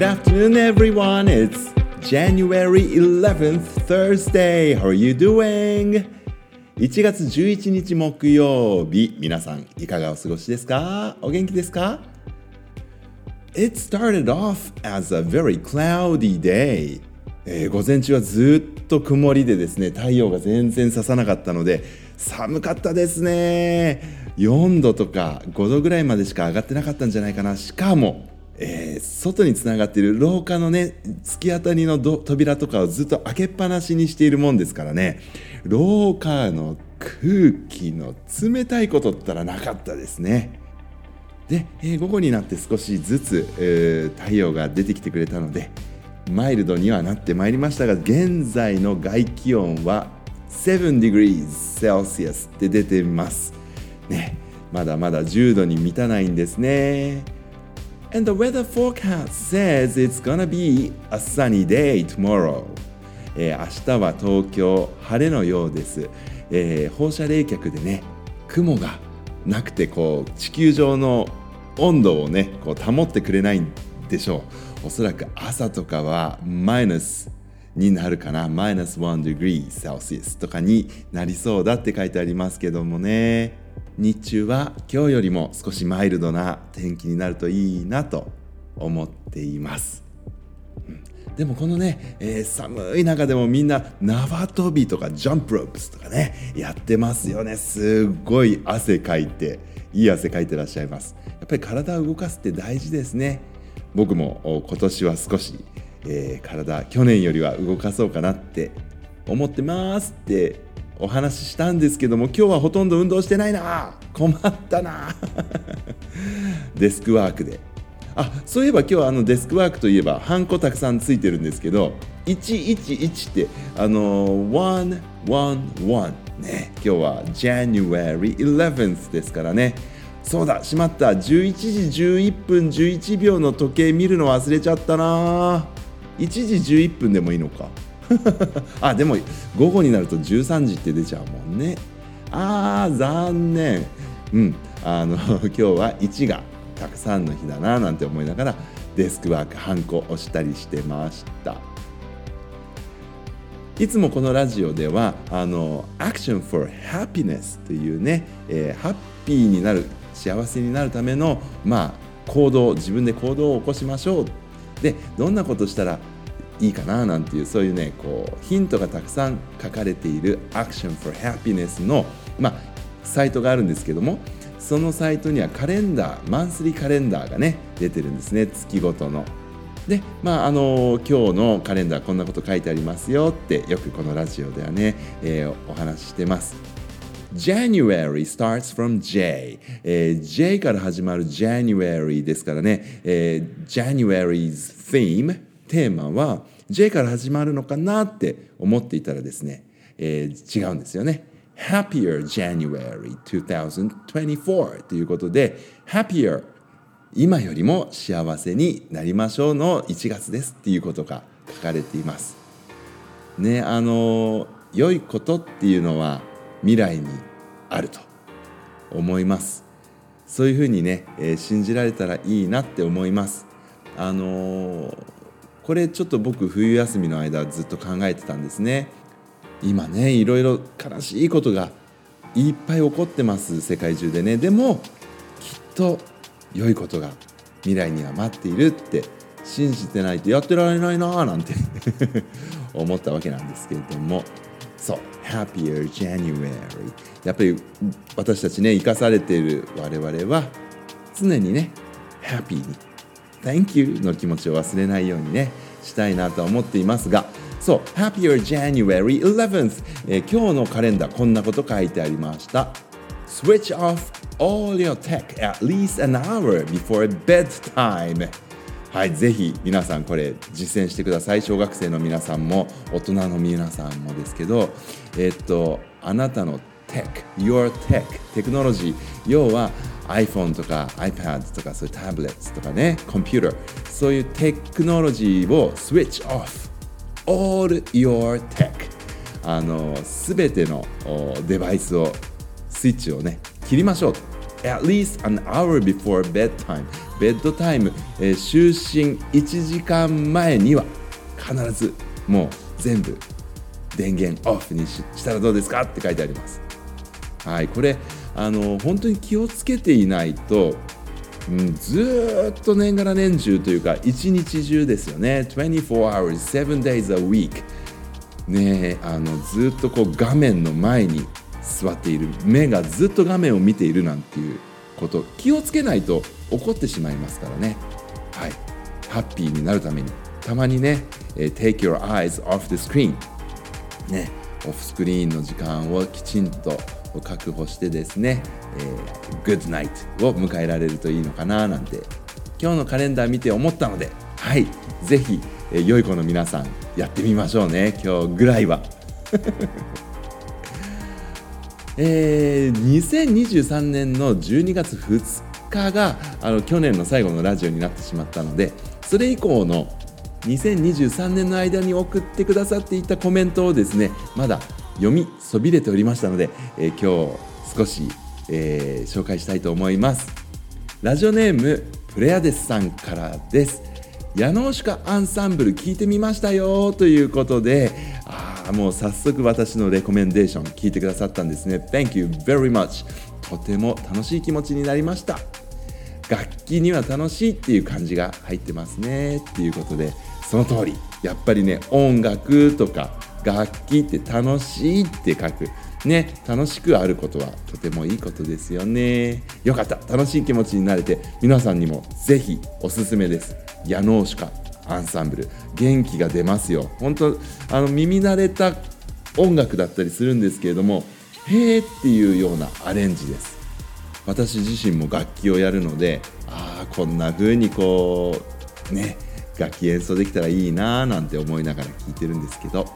Good afternoon, everyone. It's January 11th, Thursday. How are you doing? 1月11日木曜日、皆さんいかがお過ごしですか？お元気ですか？It started off as a very cloudy day. えー午前中はずっと曇りでですね、太陽が全然差さなかったので、寒かったですね。4度とか5度ぐらいまでしか上がってなかったんじゃないかな。しかも、えー外につながっている廊下のね突き当たりの扉とかをずっと開けっぱなしにしているもんですからね。廊下の空気の冷たいことったらなかったですね。で、えー午後になって少しずつ、えー太陽が出てきてくれたのでマイルドにはなってまいりましたが現在の外気温は 7°C って出てます。ねまだまだ10度に満たないんですね。And the weather forecast says it's gonna be a sunny day tomorrow. えー明日は東京晴れのようです、えー放射冷却でね雲がなくてこう地球上の温度をねこう保ってくれないんでしょう。おそらく朝とかはマイナスになるかな。マイナス1 degree Celsius とかになりそうだって書いてありますけどもね。日中は今日よりも少しマイルドな天気になるといいなと思っています。でもこのね、えー寒い中でもみんな縄跳びとかジャンプロープスとかねやってますよね。すっごい汗かいていい汗かいてらっしゃいます。やっぱり体を動かすって大事ですね。僕も今年は少し、えー体去年よりは動かそうかなって思ってますってお話ししたんですけども今日はほとんど運動してないな。困ったな。デスクワークで。あそういえば今日はあのデスクワークといえばハンコたくさんついてるんですけど111ってあの111ね。今日は January 11th ですからね。そうだしまった。11時11分11秒の時計見るの忘れちゃったな。1時11分でもいいのか。あでも午後になると13時って出ちゃうもんね。あー残念。うん。あの 今日は1がたくさんの日だななんて思いながらデスクワークハンコ押したりしてました。いつもこのラジオではあの Action for Happiness というね、えーハッピーになる幸せになるためのまあ行動自分で行動を起こしましょう。でどんなことしたらいいかななんていうそういうねこうヒントがたくさん書かれている Action for Happiness の、まあ、サイトがあるんですけどもそのサイトにはカレンダーマンスリーカレンダーがね出てるんですね月ごとの。でまああの今日のカレンダーこんなこと書いてありますよってよくこのラジオではね、えーお話ししてます。January starts from J、えー J から始まる January ですからね、えー January's theme テーマは J から始まるのかなって思っていたらですね、えー違うんですよね。Happier January 2024ということで Happier 今よりも幸せになりましょうの1月ですっていうことが書かれています。ねあの良いことっていうのは未来にあると思います。そういうふうにね、えー信じられたらいいなって思います。あのーこれちょっと僕冬休みの間ずっと考えてたんですね。今ねいろいろ悲しいことがいっぱい起こってます世界中でね。でもきっと良いことが未来には待っているって信じてないとやってられないなぁなんて 思ったわけなんですけれども。そう Happier January やっぱり私たちね生かされている我々は常にね Happy に Thank you の気持ちを忘れないようにねしたいなと思っていますがそう Happier January 11th、えー今日のカレンダーこんなこと書いてありました。Switch off all your tech at least an hour before bedtime. はい、ぜひ皆さんこれ実践してください。小学生の皆さんも大人の皆さんもですけどえっとあなたの tech your tech テクノロジー要は iPhone とか iPad とかそういうタブレットとかねコンピューターそういうテクノロジーを switch off all your tech あの全てのデバイスをスイッチをね切りましょう。At least an hour before bedtime ベッドタイム、えー、就寝1時間前には必ずもう全部電源オフにしたらどうですか？って書いてあります。はいこれあの本当に気をつけていないと、うん、ずっと年がら年中というか一日中ですよね。24 hours 7 days a week ねあのずっとこう画面の前に座っている。目がずっと画面を見ているなんていうこと気をつけないと怒ってしまいますからね。はい。ハッピーになるために。たまにね、え Take your eyes off the screen ねオフスクリーンの時間をきちんとを確保してですね、えー、Good night を迎えられるといいのかななんて今日のカレンダー見て思ったのではいぜひ、えー、良い子の皆さんやってみましょうね今日ぐらいは。えー、2023年の12月2日があの去年の最後のラジオになってしまったのでそれ以降の2023年の間に送ってくださっていたコメントをですねまだ読みそびれておりましたので、えー、今日少し、えー、紹介したいと思います。ラジオネームプレアデスさんからです。矢野シカアンサンブル聞いてみましたよということでああもう早速私のレコメンデーション聞いてくださったんですね。Thank you very much とても楽しい気持ちになりました。楽器には楽しいっていう感じが入ってますね。っていうことでその通り。やっぱりね音楽とか楽器って楽しいって書く。ね楽しくあることはとてもいいことですよね。よかった。楽しい気持ちになれて皆さんにもぜひおすすめです。矢野シカアンサンブル。元気が出ますよ。本当あの耳慣れた音楽だったりするんですけれどもへーっていうようなアレンジです。私自身も楽器をやるのでああこんな風にこうね楽器演奏できたらいいなーなんて思いながら聴いてるんですけど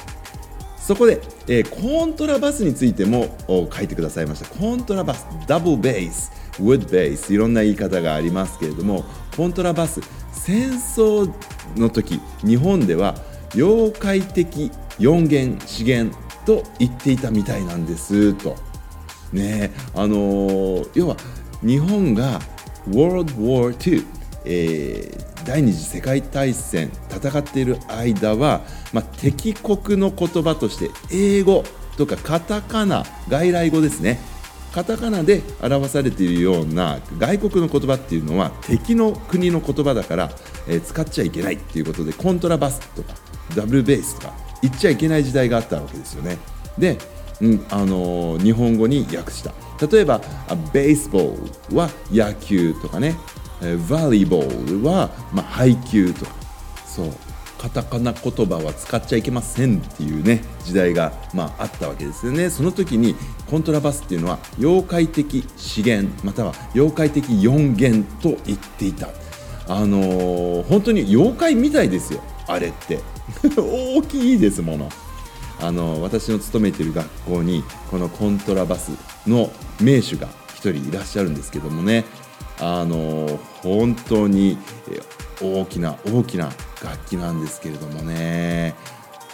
そこで、えー、コントラバスについても書いてくださいました。コントラバスダブルベースウッドベースいろんな言い方がありますけれどもコントラバス戦争の時日本では妖怪的4弦資源と言っていたみたいなんですと。ねあのー、要は日本が World War II、えー第二次世界大戦戦っている間は、まあ、敵国の言葉として英語とかカタカナ外来語ですね。カタカナで表されているような外国の言葉っていうのは敵の国の言葉だから、えー、使っちゃいけないっていうことでコントラバスとかダブルベースとか言っちゃいけない時代があったわけですよね。で、うんあのー、日本語に訳した。例えばベースボールは野球とかね、バリーボールは、まあ、配球と。かそう。カタカナ言葉は使っちゃいけませんっていうね時代が、まあ、あったわけですよね。その時にコントラバスっていうのは妖怪的資源または妖怪的4弦と言っていた。あのー、本当に妖怪みたいですよあれって。大きいですもの。あの私の勤めてる学校にこのコントラバスの名手が1人いらっしゃるんですけどもね。あの本当に大きな大きな楽器なんですけれどもね。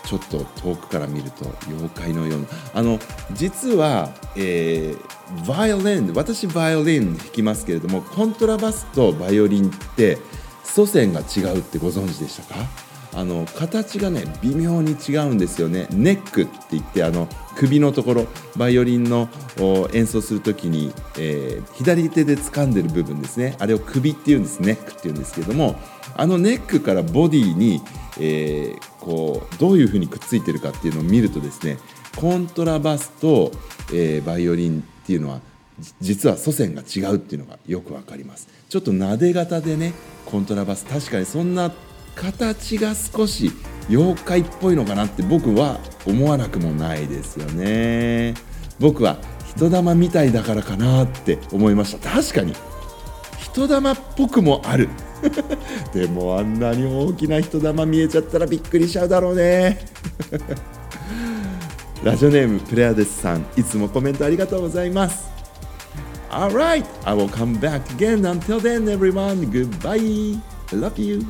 ちょっと遠くから見ると妖怪のような。あの実は、えー、バイオリン私バイオリン弾きますけれどもコントラバスとバイオリンって祖先が違うってご存知でしたか？あの形がね微妙に違うんですよね。ネックって言ってあの首のところバイオリンの演奏する時に、えー、左手で掴んでる部分ですね。あれを首っていうんです。ネックっていうんですけどもあのネックからボディに、えー、こうどういうふうにくっついてるかっていうのを見るとですねコントラバスと、えー、バイオリンっていうのは実は祖先が違うっていうのがよくわかります。ちょっと撫で型でねコントラバス確かにそんな形が少し妖怪っぽいのかなって僕は思わなくもないですよね僕は人玉みたいだからかなって思いました確かに人玉っぽくもある でもあんなに大きな人玉見えちゃったらびっくりしちゃうだろうね ラジオネームプレアデスさんいつもコメントありがとうございます Alright, I will come back again. Until then, everyone, goodbye. I love you.